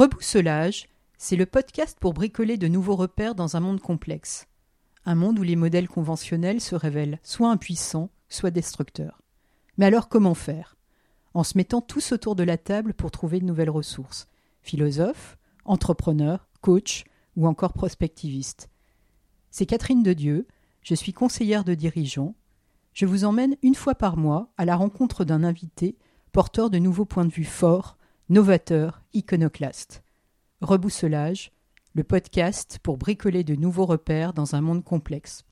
Rebousselage, c'est le podcast pour bricoler de nouveaux repères dans un monde complexe. Un monde où les modèles conventionnels se révèlent soit impuissants, soit destructeurs. Mais alors comment faire? En se mettant tous autour de la table pour trouver de nouvelles ressources. Philosophes, entrepreneurs, coachs ou encore prospectivistes. C'est Catherine de Dieu, je suis conseillère de dirigeants. Je vous emmène une fois par mois à la rencontre d'un invité porteur de nouveaux points de vue forts, novateurs, iconoclastes. Rebousselage, le podcast pour bricoler de nouveaux repères dans un monde complexe.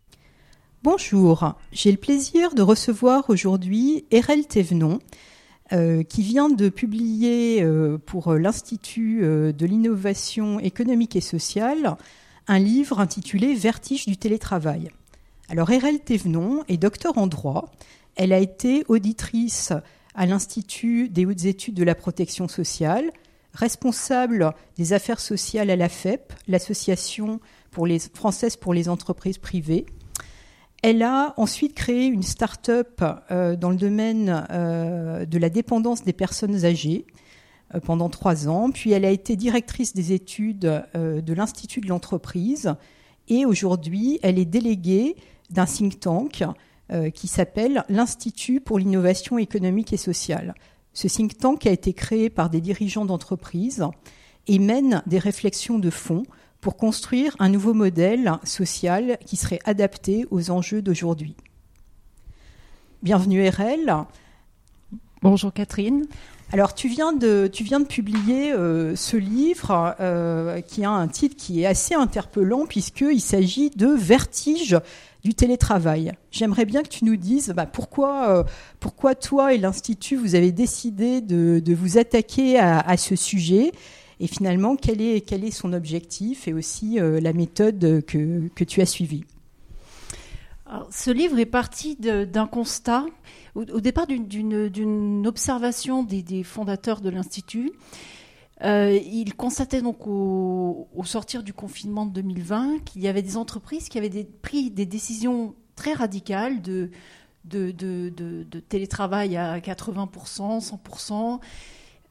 Bonjour, j'ai le plaisir de recevoir aujourd'hui Erel Thévenon, euh, qui vient de publier euh, pour l'Institut euh, de l'innovation économique et sociale un livre intitulé Vertige du télétravail. Alors Erel Thévenon est docteur en droit. Elle a été auditrice à l'Institut des hautes études de la protection sociale, responsable des affaires sociales à la FEP, l'association pour les, française pour les entreprises privées. Elle a ensuite créé une start-up euh, dans le domaine euh, de la dépendance des personnes âgées euh, pendant trois ans, puis elle a été directrice des études de l'Institut de l'entreprise et aujourd'hui elle est déléguée d'un think tank euh, qui s'appelle l'Institut pour l'innovation économique et sociale. Ce think tank a été créé par des dirigeants d'entreprise et mène des réflexions de fond pour construire un nouveau modèle social qui serait adapté aux enjeux d'aujourd'hui. Bienvenue RL. Bonjour Catherine. Alors tu viens de, tu viens de publier euh, ce livre euh, qui a un titre qui est assez interpellant puisqu'il s'agit de Vertige du télétravail. J'aimerais bien que tu nous dises bah, pourquoi, euh, pourquoi toi et l'Institut, vous avez décidé de, vous attaquer à, ce sujet et finalement quel est, son objectif et aussi euh, la méthode que, tu as suivie? ce livre est parti d'un constat, au, départ d'une observation des, fondateurs de l'Institut. Euh, il constatait donc au, sortir du confinement de 2020 qu'il y avait des entreprises qui avaient pris des décisions très radicales de, télétravail à 80%, 100%,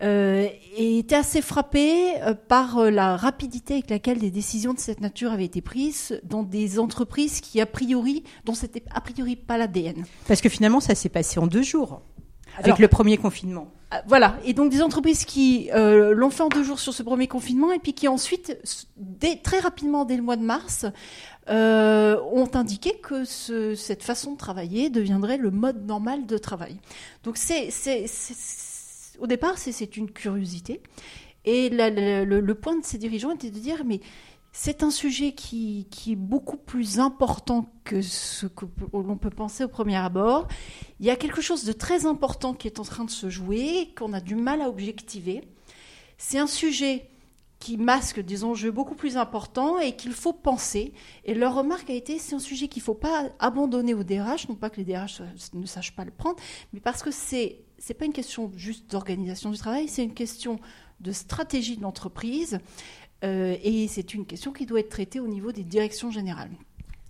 euh, et étaient assez frappés euh, par la rapidité avec laquelle des décisions de cette nature avaient été prises dans des entreprises qui, a priori, dont c'était a priori pas l'ADN. Parce que finalement, ça s'est passé en deux jours avec le premier confinement. Euh, voilà, et donc des entreprises qui euh, l'ont fait en deux jours sur ce premier confinement et puis qui ensuite, dès, très rapidement dès le mois de mars, euh, ont indiqué que ce, cette façon de travailler deviendrait le mode normal de travail. Donc c'est, au départ, c'est une curiosité. Et le, le, point de ces dirigeants était de dire, mais c'est un sujet qui, est beaucoup plus important que ce que l'on peut penser au premier abord. Il y a quelque chose de très important qui est en train de se jouer, qu'on a du mal à objectiver. C'est un sujet qui masque des enjeux beaucoup plus importants et qu'il faut penser. Et leur remarque a été, c'est un sujet qu'il ne faut pas abandonner aux DRH, non pas que les DRH ne sachent pas le prendre, mais parce que c'est n'est pas une question juste d'organisation du travail, c'est une question de stratégie de l'entreprise. Euh, et c'est une question qui doit être traitée au niveau des directions générales.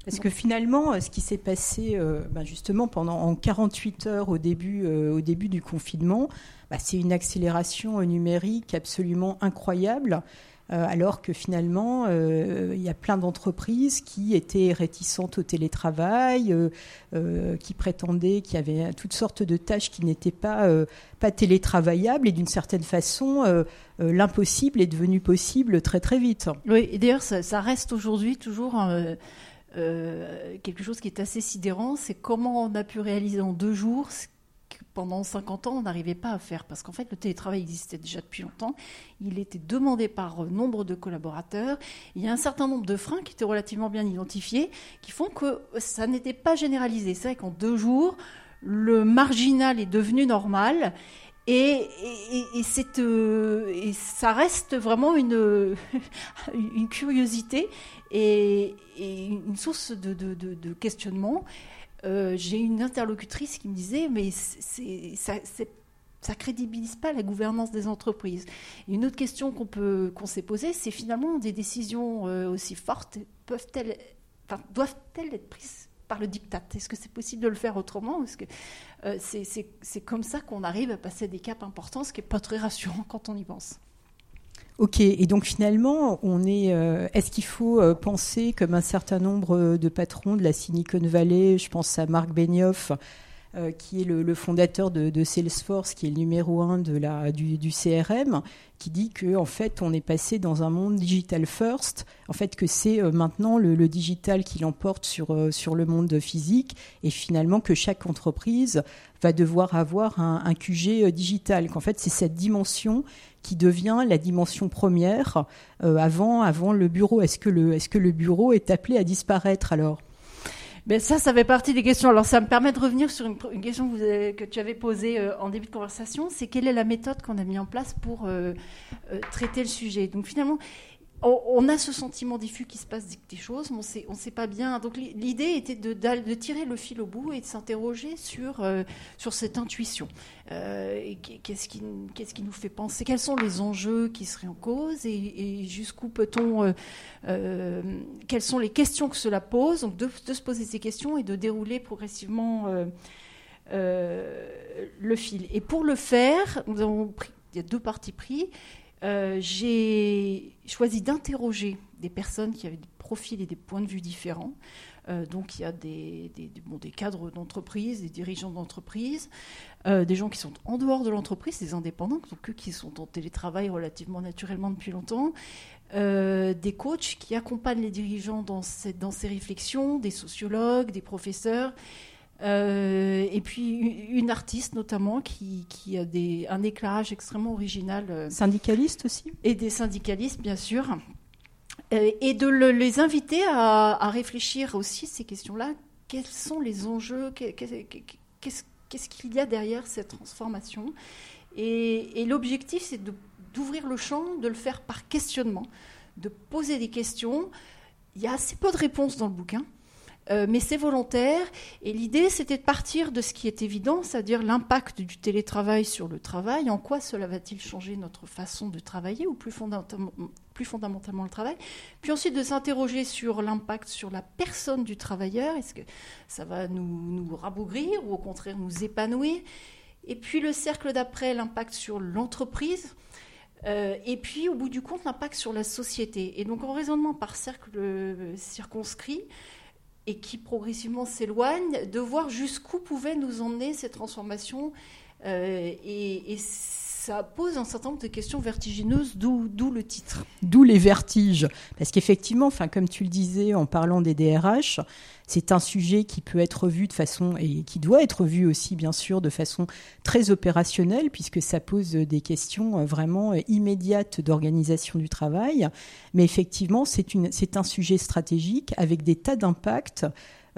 Parce que finalement, euh, ce qui s'est passé euh, bah, justement pendant en 48 heures au début, du confinement, bah, c'est une accélération numérique absolument incroyable. Euh, alors que finalement, euh, il y a plein d'entreprises qui étaient réticentes au télétravail, euh, qui prétendaient qu'il y avait toutes sortes de tâches qui n'étaient pas, pas télétravaillables, et d'une certaine façon, l'impossible est devenu possible très très vite. Oui, et d'ailleurs, ça, ça, reste aujourd'hui toujours... quelque chose qui est assez sidérant, c'est comment on a pu réaliser en deux jours pendant 50 ans, on n'arrivait pas à faire, parce qu'en fait, le télétravail existait déjà depuis longtemps. Il était demandé par euh, nombre de collaborateurs. Il y a un certain nombre de freins qui étaient relativement bien identifiés, qui font que ça n'était pas généralisé. C'est vrai qu'en deux jours, le marginal est devenu normal. Et, euh, ça reste vraiment une, curiosité et, une source de questionnement. Euh, j'ai une interlocutrice qui me disait, mais ça, ça crédibilise pas la gouvernance des entreprises. une autre question qu'on peut s'est posée, c'est finalement des décisions euh, aussi fortes peuvent-elles, doivent-elles être prises par le diktat? Est-ce que c'est possible de le faire autrement? Est-ce que euh, c'est comme ça qu'on arrive à passer des caps importants, ce qui est pas très rassurant quand on y pense. Ok, et donc finalement, on est. Euh, est-ce qu'il faut euh, penser comme un certain nombre de patrons de la Silicon Valley, je pense à Marc Benioff, euh, qui est le, fondateur de, Salesforce, qui est le numéro un de la, du, CRM, qui dit que en fait on est passé dans un monde digital first, en fait que c'est euh, maintenant le, digital qui l'emporte sur, euh, sur le monde physique, et finalement que chaque entreprise va devoir avoir un, un QG digital, qu'en fait c'est cette dimension qui devient la dimension première avant, avant le bureau. Est-ce que le, est-ce que le bureau est appelé à disparaître alors? Ben ça, ça fait partie des questions. Alors, ça me permet de revenir sur une, question que, tu avais posée euh, en début de conversation. C'est quelle est la méthode qu'on a mis en place pour euh, euh, traiter le sujet? Donc, finalement, on, a ce sentiment diffus qui se passe des choses, mais on ne sait pas bien. Donc l'idée était de, tirer le fil au bout et de s'interroger sur, euh, cette intuition. Euh, qu'est-ce qui, nous fait penser? Quels sont les enjeux qui seraient en cause? Et, jusqu'où peut-on euh, Quelles sont les questions que cela pose? Donc de, se poser ces questions et de dérouler progressivement le fil. Et pour le faire, il y a deux parties pris. Euh, j'ai choisi d'interroger des personnes qui avaient des profils et des points de vue différents. Euh, donc il y a des, cadres d'entreprise, des dirigeants d'entreprise, euh, des gens qui sont en dehors de l'entreprise, des indépendants, donc eux qui sont en télétravail relativement naturellement depuis longtemps, des coachs qui accompagnent les dirigeants dans ces réflexions, des sociologues, des professeurs. Euh, et puis une artiste notamment qui, qui a des, un éclairage extrêmement original. Euh, syndicaliste aussi Et des syndicalistes, bien sûr. Euh, et de les inviter à, à, réfléchir aussi ces questions-là. Quels sont les enjeux? Qu'est-ce qu'il y a derrière cette transformation? Et, et l'objectif, c'est d'ouvrir le champ, de le faire par questionnement, de poser des questions. Il y a assez peu de réponses dans le bouquin. Euh, mais c'est volontaire. Et l'idée, c'était de partir de ce qui est évident, c'est-à-dire l'impact du télétravail sur le travail. En quoi cela va-t-il changer notre façon de travailler, ou plus, fondamentalement, le travail? Puis ensuite de s'interroger sur l'impact sur la personne du travailleur. Est-ce que ça va nous, rabougrir ou au contraire nous épanouir? Et puis le cercle d'après, l'impact sur l'entreprise. Euh, et puis, au bout du compte, l'impact sur la société. Et donc, en raisonnement par cercle euh, circonscrit, et qui progressivement s'éloigne, de voir jusqu'où pouvait nous emmener ces transformations. Euh, et, ça pose un certain nombre de questions vertigineuses, d'où le titre. D'où les vertiges. Parce qu'effectivement, comme tu le disais en parlant des DRH, c'est un sujet qui peut être vu de façon, et qui doit être vu aussi, bien sûr, de façon très opérationnelle, puisque ça pose des questions euh, vraiment euh, immédiates d'organisation du travail. Mais effectivement, c'est un sujet stratégique avec des tas d'impacts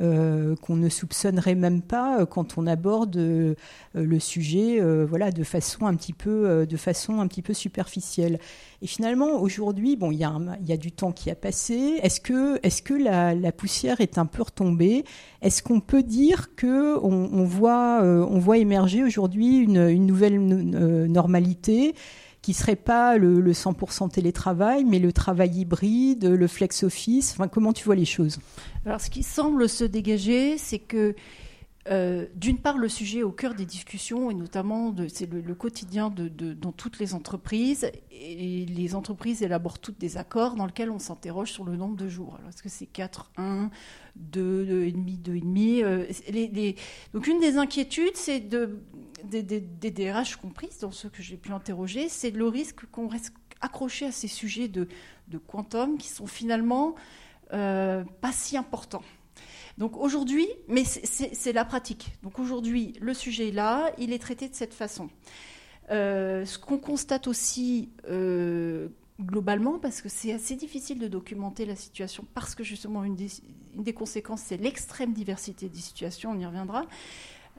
euh, qu'on ne soupçonnerait même pas euh, quand on aborde euh, le sujet voilà, de, façon un petit peu, de façon un petit peu superficielle. Et finalement, aujourd'hui, bon, il y, a du temps qui a passé. Est-ce que, est que la, poussière est un peu retombée? Est-ce qu'on peut dire que on, voit, on voit émerger aujourd'hui une, nouvelle normalité? Qui serait pas le, le 100% télétravail, mais le travail hybride, le flex office. Enfin, comment tu vois les choses? Alors, ce qui semble se dégager, c'est que euh, d'une part, le sujet au cœur des discussions, et notamment c'est le, quotidien dans toutes les entreprises, et les entreprises élaborent toutes des accords dans lesquels on s'interroge sur le nombre de jours. Alors, est-ce que c'est 4, 1, 2, 2,5, 2,5 euh, les, Donc, une des inquiétudes, c'est de, des, DRH compris, dans ceux que j'ai pu interroger, c'est le risque qu'on reste accroché à ces sujets de, de quantum qui sont finalement euh, pas si importants. Donc aujourd'hui, mais c'est la pratique. Donc aujourd'hui, le sujet est là, il est traité de cette façon. Euh, ce qu'on constate aussi euh, globalement, parce que c'est assez difficile de documenter la situation, parce que justement une des, conséquences, c'est l'extrême diversité des situations, on y reviendra,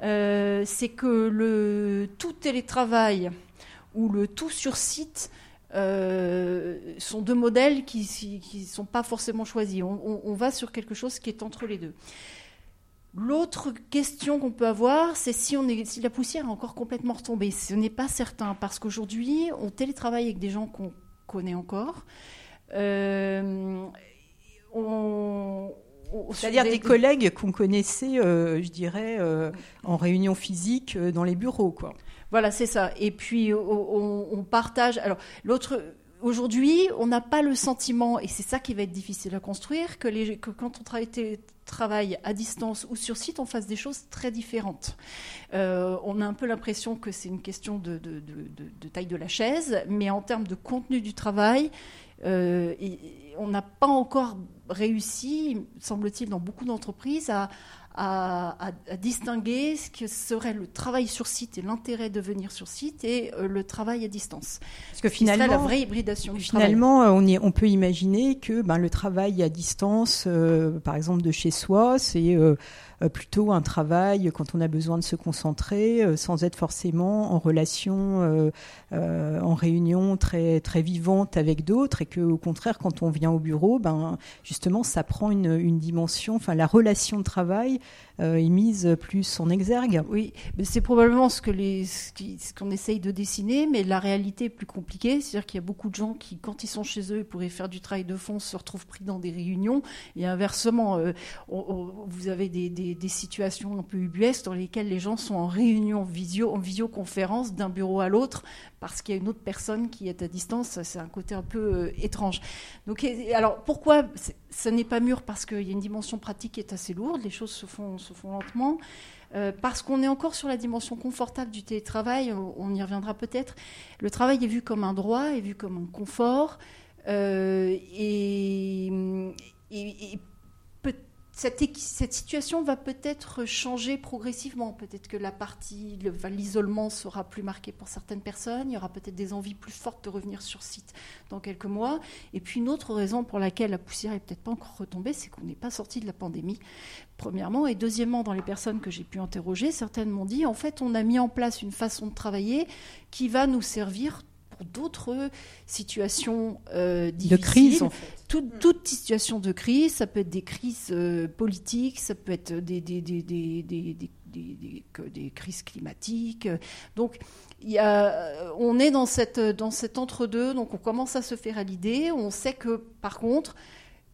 euh, c'est que le tout télétravail ou le tout sur site euh, sont deux modèles qui ne sont pas forcément choisis. On, va sur quelque chose qui est entre les deux. L'autre question qu'on peut avoir, c'est si, si la poussière est encore complètement retombée. Ce n'est pas certain, parce qu'aujourd'hui, on télétravaille avec des gens qu'on connaît encore. Euh, c'est-à-dire des, collègues qu'on connaissait, euh, je dirais, en réunion physique dans les bureaux, quoi. Voilà, c'est ça. Et puis on, partage. Alors l'autre aujourd'hui, on n'a pas le sentiment, et c'est ça qui va être difficile à construire, que, les, quand on travaille, à distance ou sur site, on fasse des choses très différentes. Euh, on a un peu l'impression que c'est une question de, taille de la chaise, mais en termes de contenu du travail, euh, on n'a pas encore réussi, semble-t-il, dans beaucoup d'entreprises, à, à, distinguer ce que serait le travail sur site et l'intérêt de venir sur site et euh, le travail à distance. Parce que finalement, la vraie hybridation du finalement, euh, on, on peut imaginer que ben, le travail à distance, euh, par exemple de chez soi, c'est euh, plutôt un travail quand on a besoin de se concentrer, euh, sans être forcément en relation, euh, en réunion très très vivante avec d'autres, et que au contraire, quand on vient au bureau, ben justement, ça prend une, une dimension, enfin la relation de travail est mise plus en exergue. Oui, c'est probablement ce que les ce qu'on essaye de dessiner, mais la réalité est plus compliquée. C'est-à-dire qu'il y a beaucoup de gens qui, quand ils sont chez eux, pourraient faire du travail de fond, se retrouvent pris dans des réunions. Et inversement, vous avez des, situations un peu ubuesques dans lesquelles les gens sont en réunion visio, en visioconférence d'un bureau à l'autre parce qu'il y a une autre personne qui est à distance. C'est un côté un peu euh, étrange. Donc, alors pourquoi ce n'est pas mûr? Parce qu'il y a une dimension pratique qui est assez lourde. Les choses se font, se font lentement. Euh, parce qu'on est encore sur la dimension confortable du télétravail, on, y reviendra peut-être. Le travail est vu comme un droit, est vu comme un confort, euh, et, et cette, situation va peut-être changer progressivement. Peut-être que la partie, l'isolement sera plus marqué pour certaines personnes. Il y aura peut-être des envies plus fortes de revenir sur site dans quelques mois. Et puis une autre raison pour laquelle la poussière est peut-être pas encore retombée, c'est qu'on n'est pas sorti de la pandémie. Premièrement, et deuxièmement, dans les personnes que j'ai pu interroger, certaines m'ont dit en fait, on a mis en place une façon de travailler qui va nous servir d'autres situations euh, difficiles. De crise, toute, situation de crise, ça peut être des crises euh, politiques, ça peut être des, des, des, des crises climatiques. Donc, il y a, on est dans, cette, dans cet entre-deux, donc on commence à se faire à l'idée. On sait que, par contre,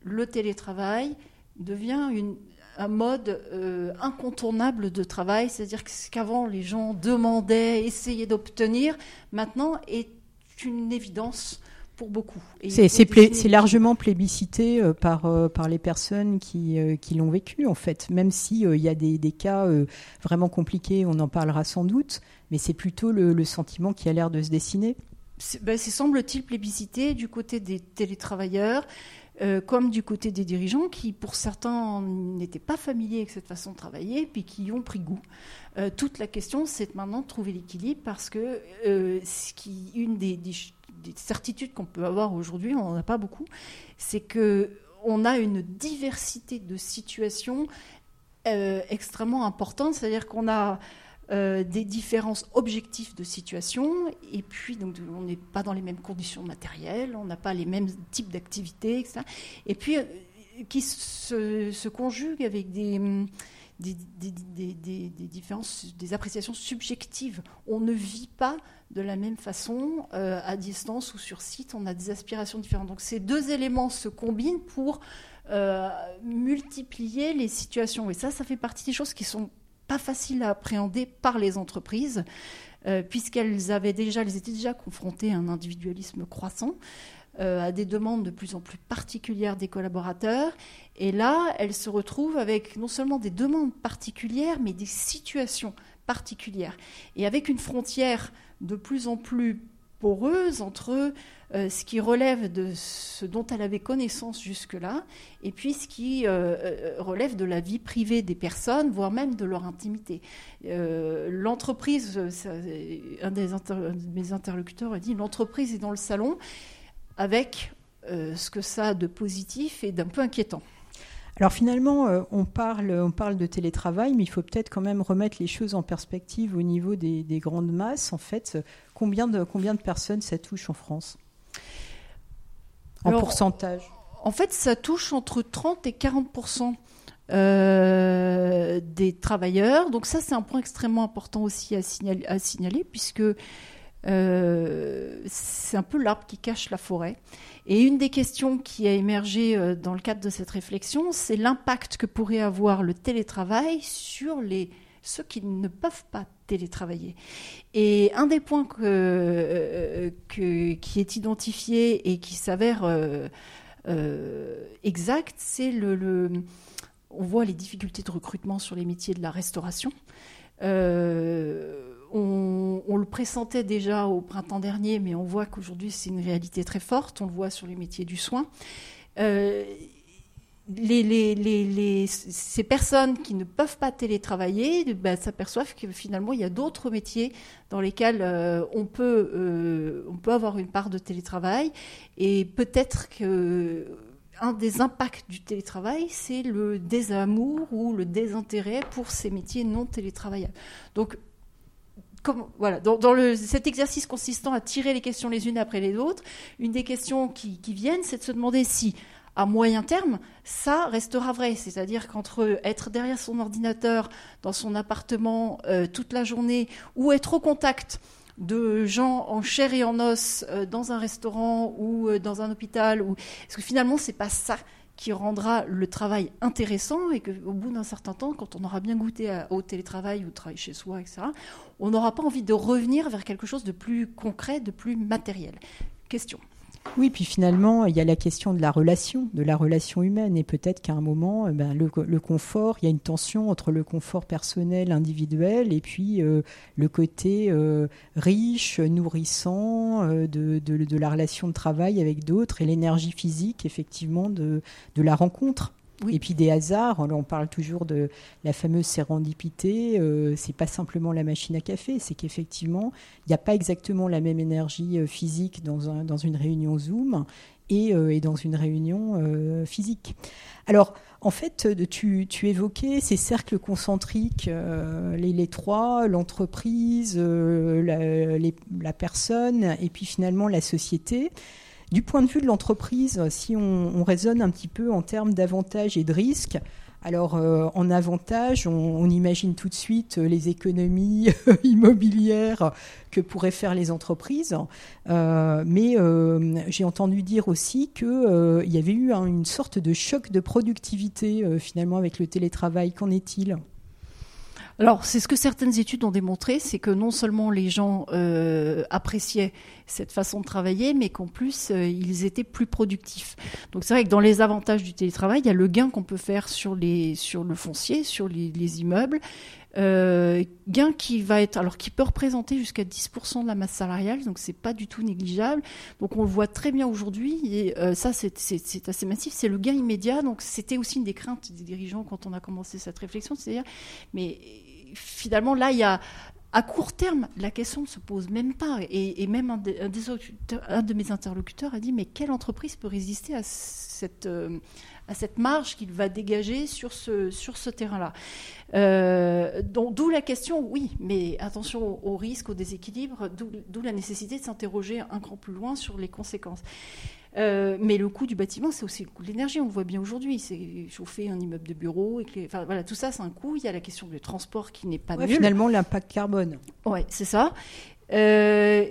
le télétravail devient une, un mode euh, incontournable de travail, c'est-à-dire que ce qu'avant les gens demandaient, essayaient d'obtenir, maintenant est une évidence pour beaucoup. C'est largement plébiscité euh, par, euh, par les personnes qui, euh, qui l'ont vécu, en fait. Même s'il il y a des, des cas vraiment compliqués, on en parlera sans doute, mais c'est plutôt le, sentiment qui a l'air de se dessiner. C'est ben, semble-t-il plébiscité du côté des télétravailleurs. comme du côté des dirigeants qui, pour certains, n'étaient pas familiers avec cette façon de travailler, puis qui ont pris goût. toute la question, c'est maintenant de trouver l'équilibre parce que ce qui, une des, des, des certitudes qu'on peut avoir aujourd'hui, on n'en a pas beaucoup, c'est que on a une diversité de situations euh, extrêmement importante, c'est-à-dire qu'on a euh, des différences objectives de situation, et puis donc on n'est pas dans les mêmes conditions matérielles, on n'a pas les mêmes types d'activités, etc. Et puis euh, qui se, conjuguent avec des, différences, des appréciations subjectives. On ne vit pas de la même façon euh, à distance ou sur site, on a des aspirations différentes. Donc ces deux éléments se combinent pour euh, multiplier les situations. Et ça, ça fait partie des choses qui sont pas faciles à appréhender par les entreprises, euh, puisqu'elles avaient déjà, elles étaient déjà confrontées à un individualisme croissant. À des demandes de plus en plus particulières des collaborateurs. Et là, elle se retrouve avec non seulement des demandes particulières, mais des situations particulières. Et avec une frontière de plus en plus poreuse entre euh, ce qui relève de ce dont elle avait connaissance jusque-là, et puis ce qui euh, relève de la vie privée des personnes, voire même de leur intimité. l'entreprise, un, des mes interlocuteurs a dit, l'entreprise est dans le salon, avec euh, ce que ça a de positif et d'un peu inquiétant. Alors finalement, euh, on, parle, on parle de télétravail, mais il faut peut-être quand même remettre les choses en perspective au niveau des, grandes masses. En fait, combien de, combien de personnes ça touche en France? En pourcentage? En fait, ça touche entre 30 et 40% euh, des travailleurs. Donc ça, c'est un point extrêmement important aussi à signaler, à signaler puisque euh, c'est un peu l'arbre qui cache la forêt. Et une des questions qui a émergé euh, dans le cadre de cette réflexion, c'est l'impact que pourrait avoir le télétravail sur les, ceux qui ne peuvent pas télétravailler. Et un des points que, qui est identifié et qui s'avère exact, c'est le, On voit les difficultés de recrutement sur les métiers de la restauration. On, le pressentait déjà au printemps dernier, mais on voit qu'aujourd'hui c'est une réalité très forte. On le voit sur les métiers du soin. Euh, les, ces personnes qui ne peuvent pas télétravailler ben, s'aperçoivent que finalement il y a d'autres métiers dans lesquels euh, on, peut, euh, on peut avoir une part de télétravail et peut-être que un des impacts du télétravail, c'est le désamour ou le désintérêt pour ces métiers non télétravaillables. Donc, voilà, dans, cet exercice consistant à tirer les questions les unes après les autres, une des questions qui, qui viennent, c'est de se demander si à moyen terme, ça restera vrai. C'est-à-dire qu'entre être derrière son ordinateur dans son appartement euh, toute la journée ou être au contact de gens en chair et en os euh, dans un restaurant ou euh, dans un hôpital, ou... parce que finalement, c'est pas ça qui rendra le travail intéressant et qu'au bout d'un certain temps, quand on aura bien goûté au télétravail ou au travail chez soi, etc., on n'aura pas envie de revenir vers quelque chose de plus concret, de plus matériel. Question. Oui, puis finalement, il y a la question de la relation, de la relation humaine. Et peut-être qu'à un moment, eh ben, le, confort, il y a une tension entre le confort personnel, individuel, et puis euh, le côté euh, riche, nourrissant euh, de, de, la relation de travail avec d'autres et l'énergie physique, effectivement, de, de la rencontre. Et puis des hasards, on parle toujours de la fameuse sérendipité, euh, c'est pas simplement la machine à café, c'est qu'effectivement, il n'y a pas exactement la même énergie euh, physique dans, un, dans une réunion Zoom et, euh, dans une réunion euh, physique. Alors, en fait, tu, évoquais ces cercles concentriques, les, trois, l'entreprise, la personne et puis finalement la société. Du point de vue de l'entreprise, si on, raisonne un petit peu en termes d'avantages et de risques, alors euh, en avantage, on, imagine tout de suite euh, les économies immobilières que pourraient faire les entreprises, euh, mais j'ai entendu dire aussi qu'il y avait eu une sorte de choc de productivité finalement avec le télétravail. Qu'en est-il? Alors, c'est ce que certaines études ont démontré, c'est que non seulement les gens euh, appréciaient cette façon de travailler, mais qu'en plus, euh, ils étaient plus productifs. Donc, c'est vrai que dans les avantages du télétravail, il y a le gain qu'on peut faire sur, les, sur le foncier, sur les, immeubles, euh, gain qui va être alors qui peut représenter jusqu'à 10% de la masse salariale, donc c'est pas du tout négligeable. Donc on le voit très bien aujourd'hui et ça c'est assez massif, c'est le gain immédiat. Donc c'était aussi une des craintes des dirigeants quand on a commencé cette réflexion, c'est-à-dire mais finalement, là, il y a à court terme, la question ne se pose même pas. Et, même un, de mes interlocuteurs a dit, mais quelle entreprise peut résister à cette, euh, marge qu'il va dégager sur ce, terrain-là? Euh, D'où la question, oui, mais attention au, risque, au déséquilibre, d'où la nécessité de s'interroger un cran plus loin sur les conséquences. Euh, mais le coût du bâtiment, c'est aussi le coût de l'énergie. On le voit bien aujourd'hui. C'est chauffer un immeuble de bureau. Et enfin, voilà, tout ça, c'est un coût. Il y a la question du transport qui n'est pas ouais, Finalement, l'impact carbone. Oui, c'est ça. Euh,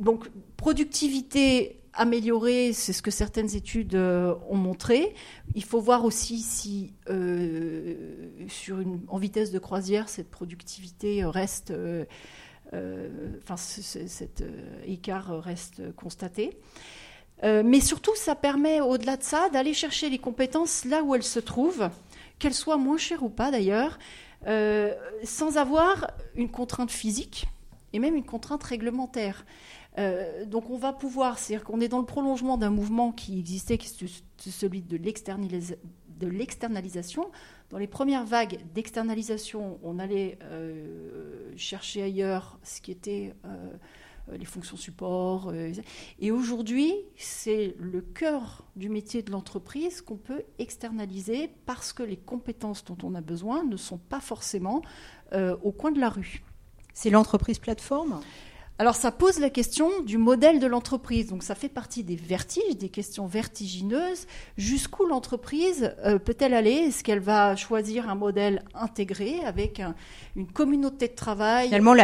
donc, productivité améliorée, c'est ce que certaines études euh, ont montré. Il faut voir aussi si, sur une, en vitesse de croisière, cette productivité reste. Enfin, cet écart reste constaté. Euh, mais surtout, ça permet, au-delà de ça, d'aller chercher les compétences là où elles se trouvent, qu'elles soient moins chères ou pas d'ailleurs, euh, sans avoir une contrainte physique et même une contrainte réglementaire. Euh, donc on va pouvoir, c'est-à-dire qu'on est dans le prolongement d'un mouvement qui existait, qui est celui de l'externalisation. Dans les premières vagues d'externalisation, on allait chercher ailleurs ce qui était les fonctions support. Euh, et aujourd'hui, c'est le cœur du métier de l'entreprise qu'on peut externaliser parce que les compétences dont on a besoin ne sont pas forcément euh, au coin de la rue. C'est l'entreprise plateforme? Alors ça pose la question du modèle de l'entreprise. Donc ça fait partie des vertiges, des questions vertigineuses. Jusqu'où l'entreprise peut-elle aller? Est-ce qu'elle va choisir un modèle intégré avec une communauté de travail? Finalement,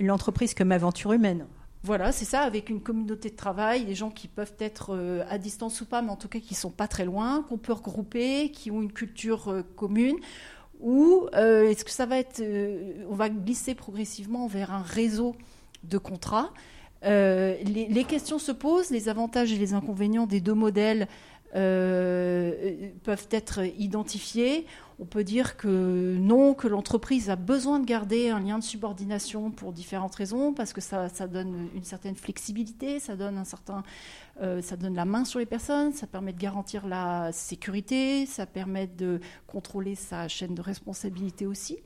l'entreprise comme aventure humaine. Voilà, c'est ça, avec une communauté de travail, des gens qui peuvent être euh, à distance ou pas, mais en tout cas qui ne sont pas très loin, qu'on peut regrouper, qui ont une culture euh, commune, ou est-ce que ça va être, on va glisser progressivement vers un réseau de contrats les, questions se posent, les avantages et les inconvénients des deux modèles peuvent être identifiés. On peut dire que non, que l'entreprise a besoin de garder un lien de subordination pour différentes raisons, parce que ça, donne une certaine flexibilité, ça donne un certain, euh, ça donne la main sur les personnes, ça permet de garantir la sécurité, ça permet de contrôler sa chaîne de responsabilité aussi.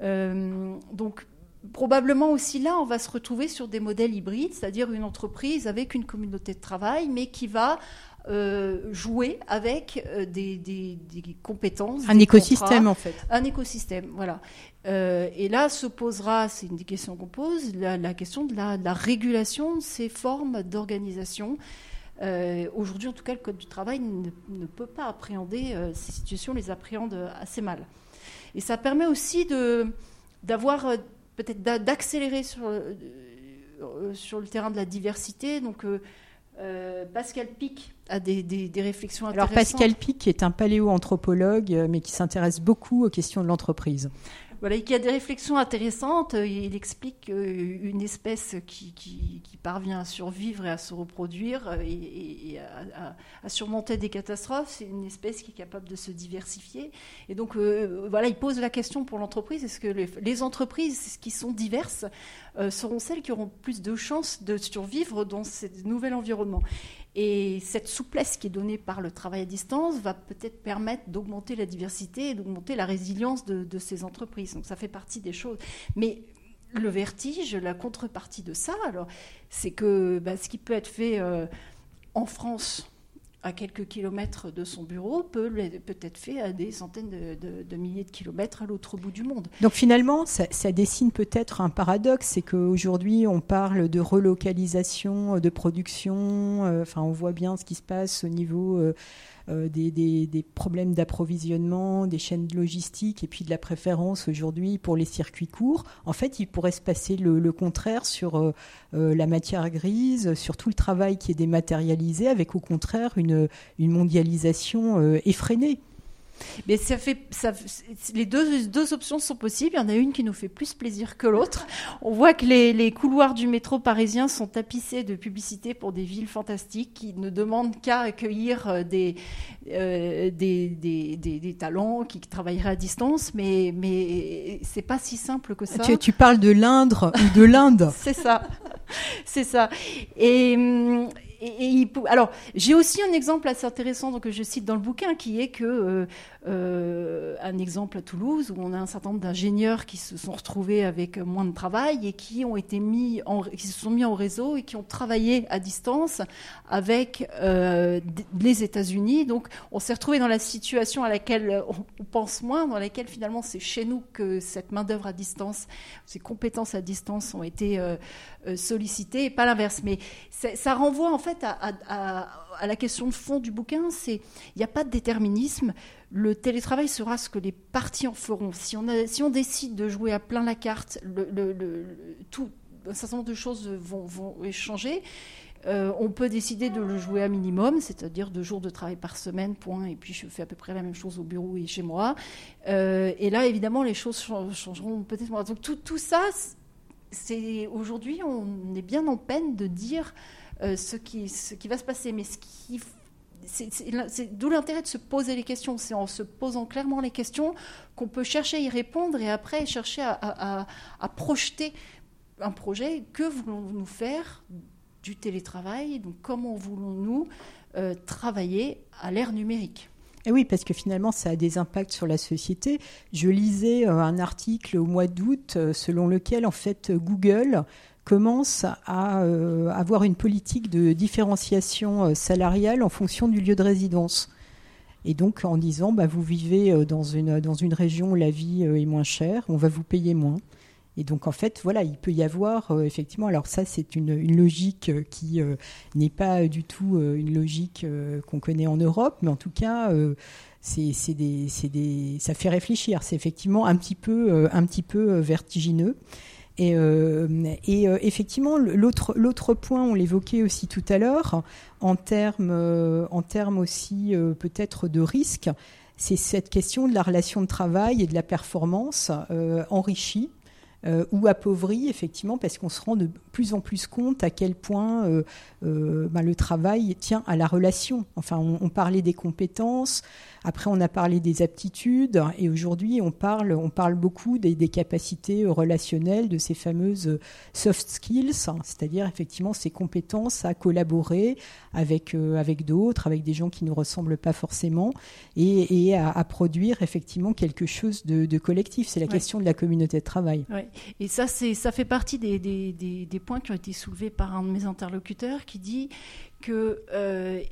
Euh, donc probablement aussi là, on va se retrouver sur des modèles hybrides, c'est-à-dire une entreprise avec une communauté de travail, mais qui va euh, jouer avec euh, des, compétences. Un écosystème en fait. Un écosystème, voilà. Euh, et là se posera, c'est une des questions qu'on pose, la, question de la, régulation de ces formes d'organisation. Aujourd'hui, en tout cas, le Code du travail ne, peut pas appréhender ces situations, les appréhende assez mal. Et ça permet aussi d'avoir peut-être d'accélérer sur, sur le terrain de la diversité. Donc, euh, Pascal Pic a des, réflexions intéressantes. Alors Pascal Pic est un paléoanthropologue, euh, mais qui s'intéresse beaucoup aux questions de l'entreprise. Voilà, qui a des réflexions intéressantes. Il explique qu'une espèce qui, parvient à survivre et à se reproduire et, à, surmonter des catastrophes, c'est une espèce qui est capable de se diversifier. Et donc, euh, il pose la question pour l'entreprise est-ce que les, entreprises qui sont diverses euh, seront celles qui auront plus de chances de survivre dans ce nouvel environnement et cette souplesse qui est donnée par le travail à distance va peut-être permettre d'augmenter la diversité et d'augmenter la résilience de, ces entreprises. Donc ça fait partie des choses. Mais le vertige, la contrepartie de ça, alors, c'est que bah, ce qui peut être fait euh, en France à quelques kilomètres de son bureau peut, peut être fait à des centaines de, milliers de kilomètres à l'autre bout du monde. Donc finalement, ça, dessine peut-être un paradoxe, c'est qu'aujourd'hui on parle de relocalisation de production, euh, on voit bien ce qui se passe au niveau... Euh, euh, des, problèmes d'approvisionnement, des chaînes logistiques et puis de la préférence aujourd'hui pour les circuits courts. En fait, il pourrait se passer le, contraire sur euh, euh, la matière grise, sur tout le travail qui est dématérialisé, avec au contraire une mondialisation effrénée. Mais ça fait, ça, les deux, deux options sont possibles. Il y en a une qui nous fait plus plaisir que l'autre. On voit que les, les, couloirs du métro parisien sont tapissés de publicités pour des villes fantastiques qui ne demandent qu'à accueillir euh, des, euh, des, des, des, talents qui travailleraient à distance. Mais, mais c'est pas si simple que ça. Tu, tu parles de l'Indre ou de l'Inde. c'est ça. C'est ça. Et, alors, j'ai aussi un exemple assez intéressant que je cite dans le bouquin, qui est que euh, euh, un exemple à Toulouse où on a un certain nombre d'ingénieurs qui se sont retrouvés avec moins de travail et qui ont été mis, qui se sont mis en réseau et qui ont travaillé à distance avec euh, les États-Unis. Donc, on s'est retrouvé dans la situation à laquelle on, pense moins, dans laquelle finalement c'est chez nous que cette main d'œuvre à distance, ces compétences à distance ont été sollicitées, et pas l'inverse. Mais ça renvoie en fait à, la question de fond du bouquin, c'est il n'y a pas de déterminisme. Le télétravail sera ce que les parties en feront. Si on, décide de jouer à plein la carte, tout, un certain nombre de choses vont, changer. Euh, on peut décider de le jouer à minimum, c'est-à-dire deux jours de travail par semaine, point, et puis je fais à peu près la même chose au bureau et chez moi. Euh, et là, évidemment, les choses changeront peut-être. Donc tout, tout ça, c'est aujourd'hui, on est bien en peine de dire ce, qui, ce qui va se passer. Mais c'est d'où l'intérêt de se poser les questions. C'est en se posant clairement les questions qu'on peut chercher à y répondre et après chercher à, projeter un projet. Que voulons-nous faire du télétravail? Donc, comment voulons-nous euh, travailler à l'ère numérique? Et oui, parce que finalement, ça a des impacts sur la société. Je lisais euh, un article au mois d'août selon lequel, en fait, Google commence à euh, avoir une politique de différenciation euh, salariale en fonction du lieu de résidence. Et donc en disant, bah, vous vivez euh, dans une, dans une région où la vie est moins chère, on va vous payer moins. Et donc en fait, voilà, il peut y avoir effectivement, alors ça c'est une, une, logique qui n'est pas du tout une logique qu'on connaît en Europe, mais en tout cas, c'est des, des, ça fait réfléchir. C'est effectivement un petit peu, un petit peu vertigineux. Et, euh, euh, effectivement, l'autre, point, on l'évoquait aussi tout à l'heure, en termes, euh, en termes aussi peut-être de risque, c'est cette question de la relation de travail et de la performance enrichie euh, ou appauvri, effectivement, parce qu'on se rend de plus en plus compte à quel point euh, euh, ben, le travail tient à la relation. Enfin, on, parlait des compétences, après on a parlé des aptitudes, et aujourd'hui on parle, on parle beaucoup des, capacités relationnelles, de ces fameuses soft skills, c'est-à-dire effectivement ces compétences à collaborer avec, avec d'autres, avec des gens qui ne nous ressemblent pas forcément, et, à, produire effectivement quelque chose de, collectif. C'est la question de la communauté de travail. Et ça, ça fait partie des, des, points qui ont été soulevés par un de mes interlocuteurs qui dit que euh,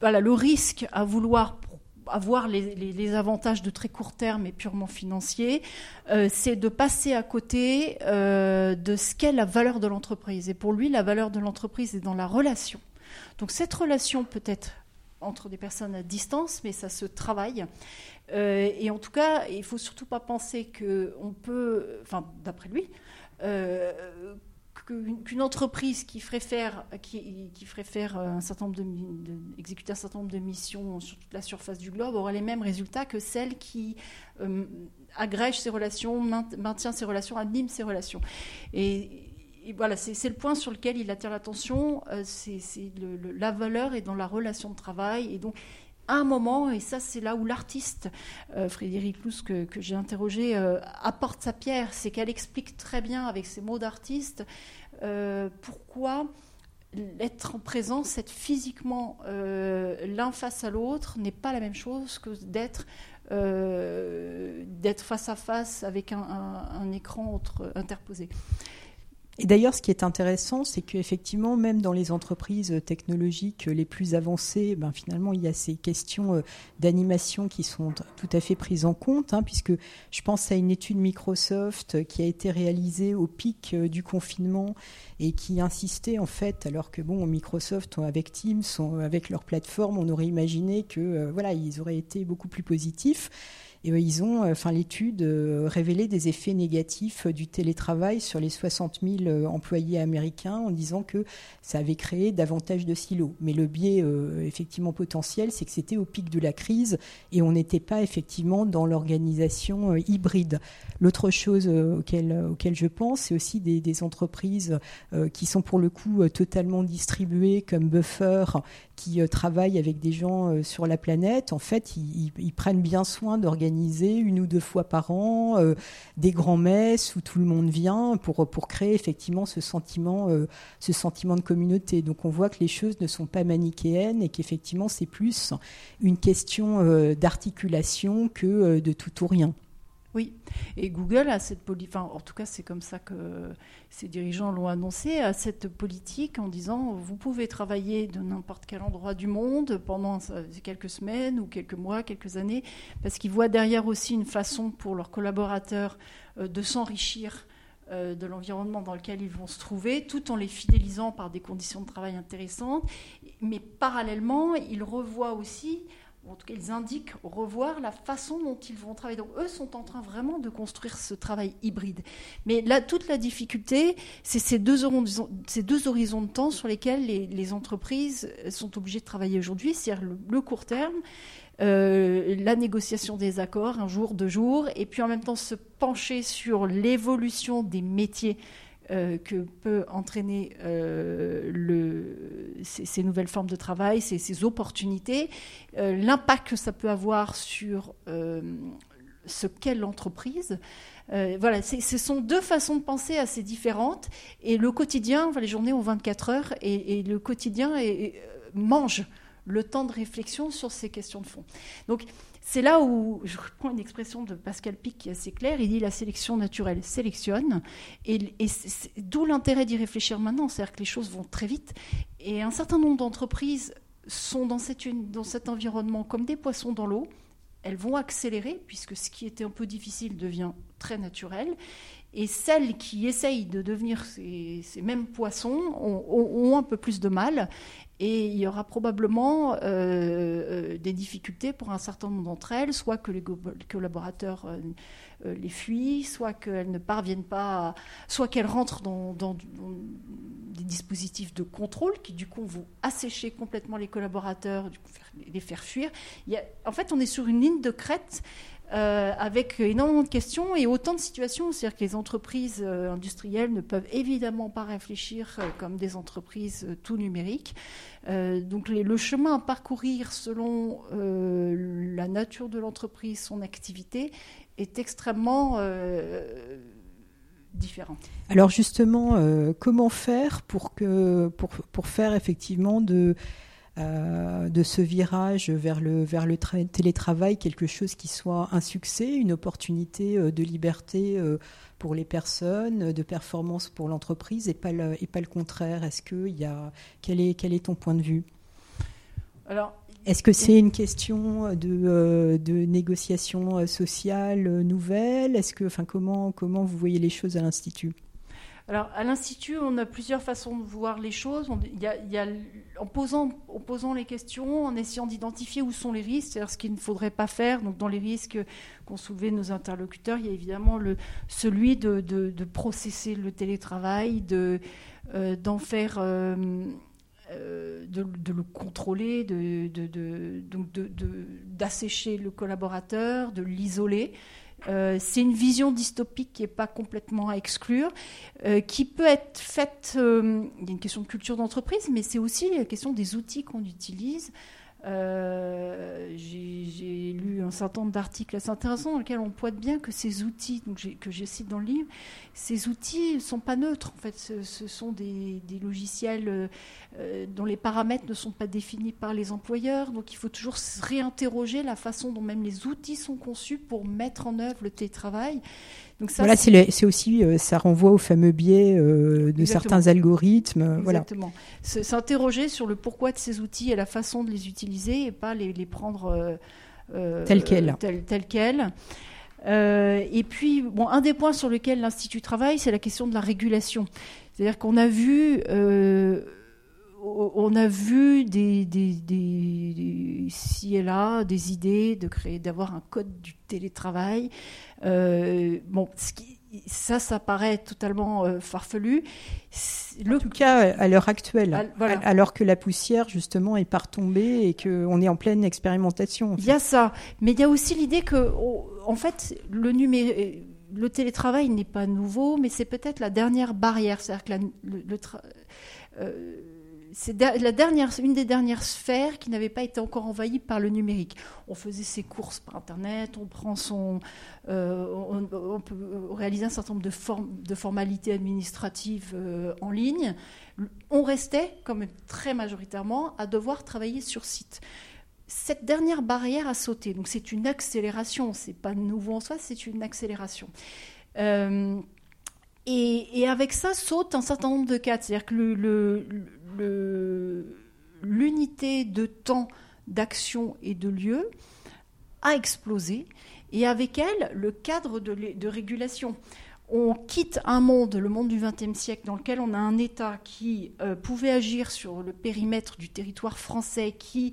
voilà, le risque à vouloir avoir les, avantages de très court terme et purement financiers, euh, c'est de passer à côté euh, de ce qu'est la valeur de l'entreprise. Et pour lui, la valeur de l'entreprise est dans la relation. Donc cette relation peut être entre des personnes à distance, mais ça se travaille. Euh, et en tout cas, il faut surtout pas penser qu'on peut, enfin, d'après lui, euh, qu'une entreprise qui ferait faire, qui, ferait faire un certain nombre de, exécuter un certain nombre de missions sur toute la surface du globe aura les mêmes résultats que celle qui euh, agrège ses relations, maintient ses relations, anime ses relations. Et, voilà, c'est le point sur lequel il attire l'attention. c'est la valeur est dans la relation de travail, et donc un moment, et ça c'est là où l'artiste, euh, Frédéric Lous, que, j'ai interrogé, euh, apporte sa pierre, c'est qu'elle explique très bien avec ses mots d'artiste euh, pourquoi être en présence, être physiquement l'un face à l'autre n'est pas la même chose que d'être face à face avec un, un écran interposé. Et d'ailleurs, ce qui est intéressant, c'est qu'effectivement, même dans les entreprises technologiques les plus avancées, ben, finalement, il y a ces questions euh, d'animation qui sont tout à fait prises en compte, hein, puisque je pense à une étude Microsoft qui a été réalisée au pic euh, du confinement et qui insistait en fait, alors que bon, Microsoft avec Teams, avec leur plateforme, on aurait imaginé que euh, voilà, ils auraient été beaucoup plus positifs. Et euh, ils ont, euh, enfin l'étude euh, révélé des effets négatifs du télétravail sur les 60 000 employés américains en disant que ça avait créé davantage de silos. Mais le biais effectivement potentiel, c'est que c'était au pic de la crise et on n'était pas effectivement dans l'organisation hybride. L'autre chose auquel, auquel je pense, c'est aussi des, entreprises qui sont pour le coup totalement distribuées comme Buffer qui travaillent avec des gens sur la planète, en fait, ils, prennent bien soin d'organiser une ou deux fois par an euh, des grands messes où tout le monde vient pour, créer effectivement ce sentiment, ce sentiment de communauté. Donc on voit que les choses ne sont pas manichéennes et qu'effectivement c'est plus une question d'articulation que de tout ou rien. Oui, et Google a cette politique, en tout cas c'est comme ça que ses dirigeants l'ont annoncé, a cette politique en disant vous pouvez travailler de n'importe quel endroit du monde pendant quelques semaines ou quelques mois, quelques années, parce qu'ils voient derrière aussi une façon pour leurs collaborateurs euh, de s'enrichir euh, de l'environnement dans lequel ils vont se trouver, tout en les fidélisant par des conditions de travail intéressantes. Mais parallèlement, ils revoient aussi en tout cas ils indiquent revoir la façon dont ils vont travailler. Donc eux sont en train vraiment de construire ce travail hybride. Mais là, toute la difficulté, c'est ces deux, horizons, de temps sur lesquels les, entreprises sont obligées de travailler aujourd'hui, c'est-à-dire le, court terme. Euh, la négociation des accords un jour, deux jours, et puis en même temps se pencher sur l'évolution des métiers euh, que peut entraîner euh, ces, nouvelles formes de travail, ces, ces opportunités, euh, l'impact que ça peut avoir sur ce qu'est l'entreprise. voilà, ce sont deux façons de penser assez différentes. Et le quotidien, les journées ont 24 heures, et, le quotidien mange le temps de réflexion sur ces questions de fond. Donc, c'est là où je reprends une expression de Pascal Pic qui est assez claire. Il dit la sélection naturelle sélectionne. Et, d'où l'intérêt d'y réfléchir maintenant. C'est-à-dire que les choses vont très vite. Et un certain nombre d'entreprises sont dans, dans cet environnement comme des poissons dans l'eau. Elles vont accélérer puisque ce qui était un peu difficile devient très naturel. Et celles qui essayent de devenir ces, mêmes poissons ont, un peu plus de mal. Et il y aura probablement euh, euh, des difficultés pour un certain nombre d'entre elles, soit que les collaborateurs euh, les fuient, soit qu'elles ne parviennent pas, soit qu'elles rentrent dans, des dispositifs de contrôle qui du coup vont assécher complètement les collaborateurs, les faire fuir. en fait, on est sur une ligne de crête euh, avec énormément de questions et autant de situations. C'est-à-dire que les entreprises euh, industrielles ne peuvent évidemment pas réfléchir euh, comme des entreprises tout numériques. donc le chemin à parcourir selon la nature de l'entreprise, son activité, est extrêmement différent. Alors justement, comment faire pour, que, pour, pour faire effectivement de euh, de ce virage vers le, vers le télétravail quelque chose qui soit un succès, une opportunité euh, de liberté euh, pour les personnes, de performance pour l'entreprise et pas le, et pas le contraire? Est-ce que y a, quel, est, quel est ton point de vue? Alors, est-ce que c'est une question de, de négociation sociale nouvelle? Est-ce que, enfin, comment, comment vous voyez les choses à l'institut? Alors, à l'Institut, on a plusieurs façons de voir les choses. y a, en, posant, les questions, en essayant d'identifier où sont les risques, c'est-à-dire ce qu'il ne faudrait pas faire. Donc, dans les risques qu'ont soulevés nos interlocuteurs, il y a évidemment celui de, processer le télétravail, de, euh, d'en faire. Euh, euh, de, le contrôler, de, d'assécher le collaborateur, de l'isoler. Euh, c'est une vision dystopique qui n'est pas complètement à exclure, euh, qui peut être faite. Euh, il y a une question de culture d'entreprise, mais c'est aussi la question des outils qu'on utilise. Euh, j'ai lu un certain nombre d'articles assez intéressants dans lesquels on pointe bien que ces outils, donc que je cite dans le livre, ces outils ne sont pas neutres. En fait, ce, sont des, logiciels euh, dont les paramètres ne sont pas définis par les employeurs. Donc il faut toujours réinterroger la façon dont même les outils sont conçus pour mettre en œuvre le télétravail. Donc ça, voilà, c'est aussi, euh, ça renvoie au fameux biais euh, de certains algorithmes. Euh, Exactement. S'interroger sur le pourquoi de ces outils et la façon de les utiliser et pas les, prendre tels quels. Tel, quels. et puis, bon, un des points sur lesquels l'Institut travaille, c'est la question de la régulation. C'est-à-dire qu'on a vu on a vu des, des, des, et là des idées de créer, d'avoir un code du télétravail. Euh, bon, ça, ça paraît totalement euh, farfelu. Le... En tout cas, à l'heure actuelle, alors que la poussière, justement, est pas retombée et qu'on est en pleine expérimentation. Il y a ça. Mais il y a aussi l'idée que, en fait, le le télétravail n'est pas nouveau, mais c'est peut-être la dernière barrière. C'est-à-dire que le, euh, c'est une des dernières sphères qui n'avait pas été encore envahie par le numérique. On faisait ses courses par Internet, on prend euh, peut réaliser un certain nombre de, de formalités administratives euh, en ligne. On restait, comme très majoritairement, à devoir travailler sur site. Cette dernière barrière a sauté, donc c'est une accélération. C'est pas nouveau en soi, c'est une accélération. Euh, et, avec ça saute un certain nombre de cas. C'est-à-dire que l'unité de temps d'action et de lieu a explosé et avec elle le cadre de, régulation. On quitte un monde, le monde du XXe siècle, dans lequel on a un État qui euh, pouvait agir sur le périmètre du territoire français, qui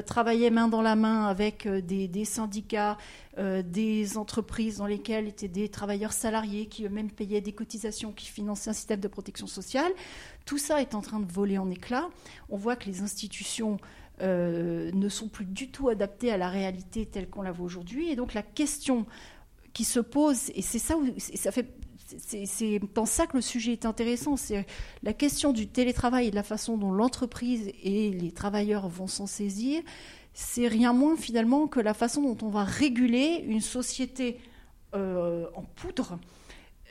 travaillait main dans la main avec euh, des, syndicats, des entreprises dans lesquelles étaient des travailleurs salariés qui eux-mêmes payaient des cotisations, qui finançaient un système de protection sociale. Tout ça est en train de voler en éclats. On voit que les institutions euh, ne sont plus du tout adaptées à la réalité telle qu'on la voit aujourd'hui. Et donc la question qui se pose, et c'est ça ça fait c'est dans ça que le sujet est intéressant, c'est la question du télétravail et de la façon dont l'entreprise et les travailleurs vont s'en saisir. C'est rien moins finalement que la façon dont on va réguler une société euh, en poudre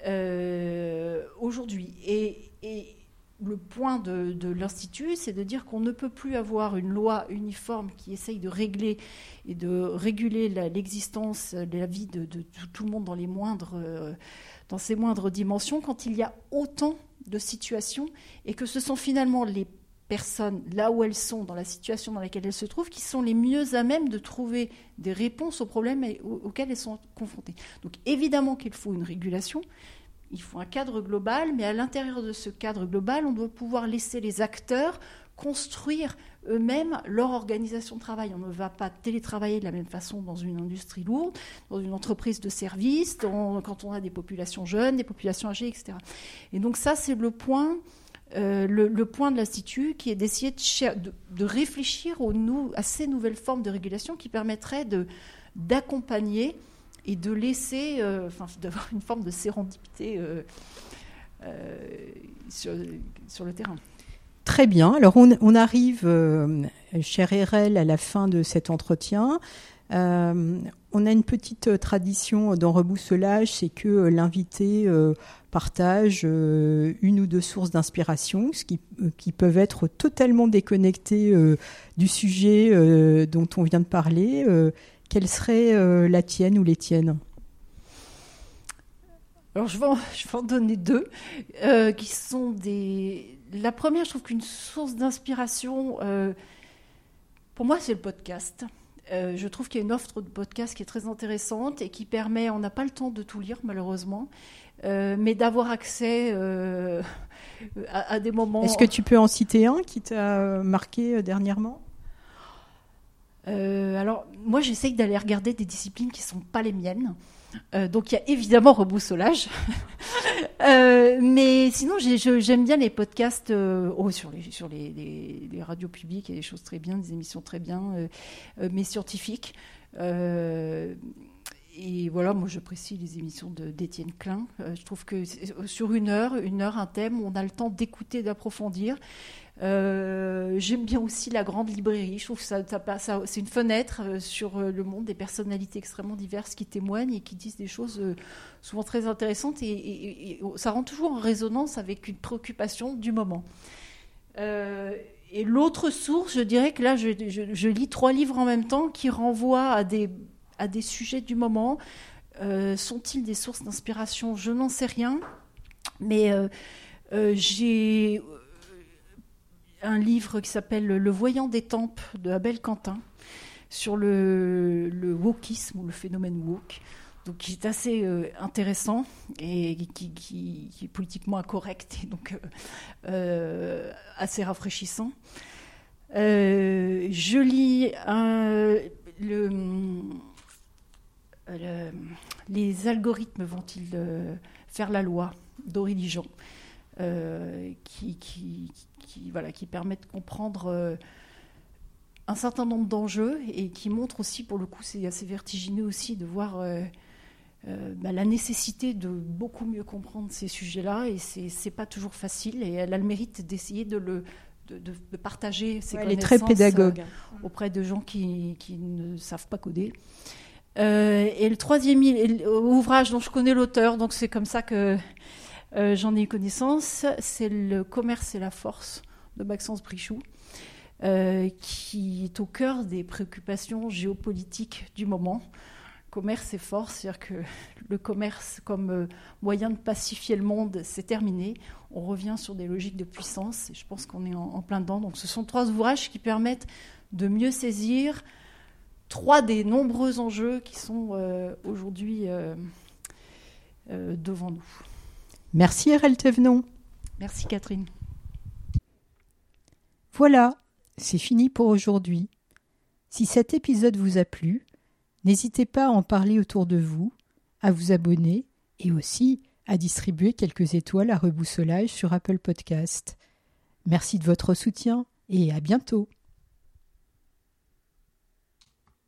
euh, aujourd'hui. Et, le point de, l'Institut, c'est de dire qu'on ne peut plus avoir une loi uniforme qui essaye de régler et de réguler l'existence, la, vie de, tout le monde dans, les moindres, euh, dans ses moindres dimensions quand il y a autant de situations et que ce sont finalement les personnes, là où elles sont, dans la situation dans laquelle elles se trouvent, qui sont les mieux à même de trouver des réponses aux problèmes auxquels elles sont confrontées. Donc évidemment qu'il faut une régulation, il faut un cadre global, mais à l'intérieur de ce cadre global, on doit pouvoir laisser les acteurs construire eux-mêmes leur organisation de travail. On ne va pas télétravailler de la même façon dans une industrie lourde, dans une entreprise de services, quand on a des populations jeunes, des populations âgées, etc. Et donc ça, c'est le point. Euh, le, point de l'Institut qui est d'essayer de, réfléchir aux à ces nouvelles formes de régulation qui permettraient d'accompagner et de laisser, euh, d'avoir une forme de sérendipité euh, sur, le terrain. Très bien. Alors on, arrive, euh, cher RL, à la fin de cet entretien. Euh, on a une petite tradition dans Rebousselage, c'est que l'invité euh, partage une ou deux sources d'inspiration, qui, qui, peuvent être totalement déconnectées du sujet dont on vient de parler. quelle serait la tienne ou les tiennes? Alors je vais, en, je vais en donner deux, qui sont des, la première, je trouve qu'une source d'inspiration, euh, pour moi, c'est le podcast. Euh, je trouve qu'il y a une offre de podcast qui est très intéressante et qui permet, on n'a pas le temps de tout lire malheureusement, euh, mais d'avoir accès à, des moments. Est-ce que tu peux en citer un qui t'a marqué dernièrement? Alors, moi, j'essaye d'aller regarder des disciplines qui ne sont pas les miennes. Euh, donc il y a évidemment reboussolage. euh, mais sinon, j'aime bien les podcasts euh, oh, sur, les, radios publiques, il y a des choses très bien, des émissions très bien, mais scientifiques. et voilà, moi j'apprécie les émissions d'Étienne Klein. je trouve que sur une heure, une heure, un thème, on a le temps d'écouter, d'approfondir. Euh, j'aime bien aussi la grande librairie. Je trouve que ça, c'est une fenêtre euh, sur euh, le monde des personnalités extrêmement diverses qui témoignent et qui disent des choses souvent très intéressantes et, ça rend toujours en résonance avec une préoccupation du moment. et l'autre source, je dirais que là, je, je, lis trois livres en même temps qui renvoient à des, à des sujets du moment. sont-ils des sources d'inspiration? Je n'en sais rien. Mais j'ai un livre qui s'appelle Le voyant des tempes de Abel Quentin sur le, le wokisme ou le phénomène woke, donc qui est assez euh, intéressant et qui, est politiquement incorrect et donc euh, euh, assez rafraîchissant. je lis le, Les algorithmes vont-ils faire la loi d'Aurélie Dijon qui, qui, qui, voilà, qui permet de comprendre euh, un certain nombre d'enjeux et qui montre aussi, pour le coup, c'est assez vertigineux aussi de voir euh, euh, bah, la nécessité de beaucoup mieux comprendre ces sujets-là et c'est pas toujours facile et elle a le mérite d'essayer de le de, partager ses connaissances très pédagogue. auprès de gens qui, qui, ne savent pas coder. et le troisième ouvrage dont je connais l'auteur, donc c'est comme ça que euh, j'en ai connaissance, c'est Le commerce et la force de Maxence Brichoux, euh, qui est au cœur des préoccupations géopolitiques du moment. Commerce et force, c'est-à-dire que le commerce comme euh, moyen de pacifier le monde, c'est terminé. On revient sur des logiques de puissance, et je pense qu'on est en, plein dedans. Donc ce sont trois ouvrages qui permettent de mieux saisir trois des nombreux enjeux qui sont aujourd'hui devant nous. Merci RL Thévenon. Merci Catherine. Voilà, c'est fini pour aujourd'hui. Si cet épisode vous a plu, n'hésitez pas à en parler autour de vous, à vous abonner et aussi à distribuer quelques étoiles à reboussolage sur Apple Podcast. Merci de votre soutien et à bientôt.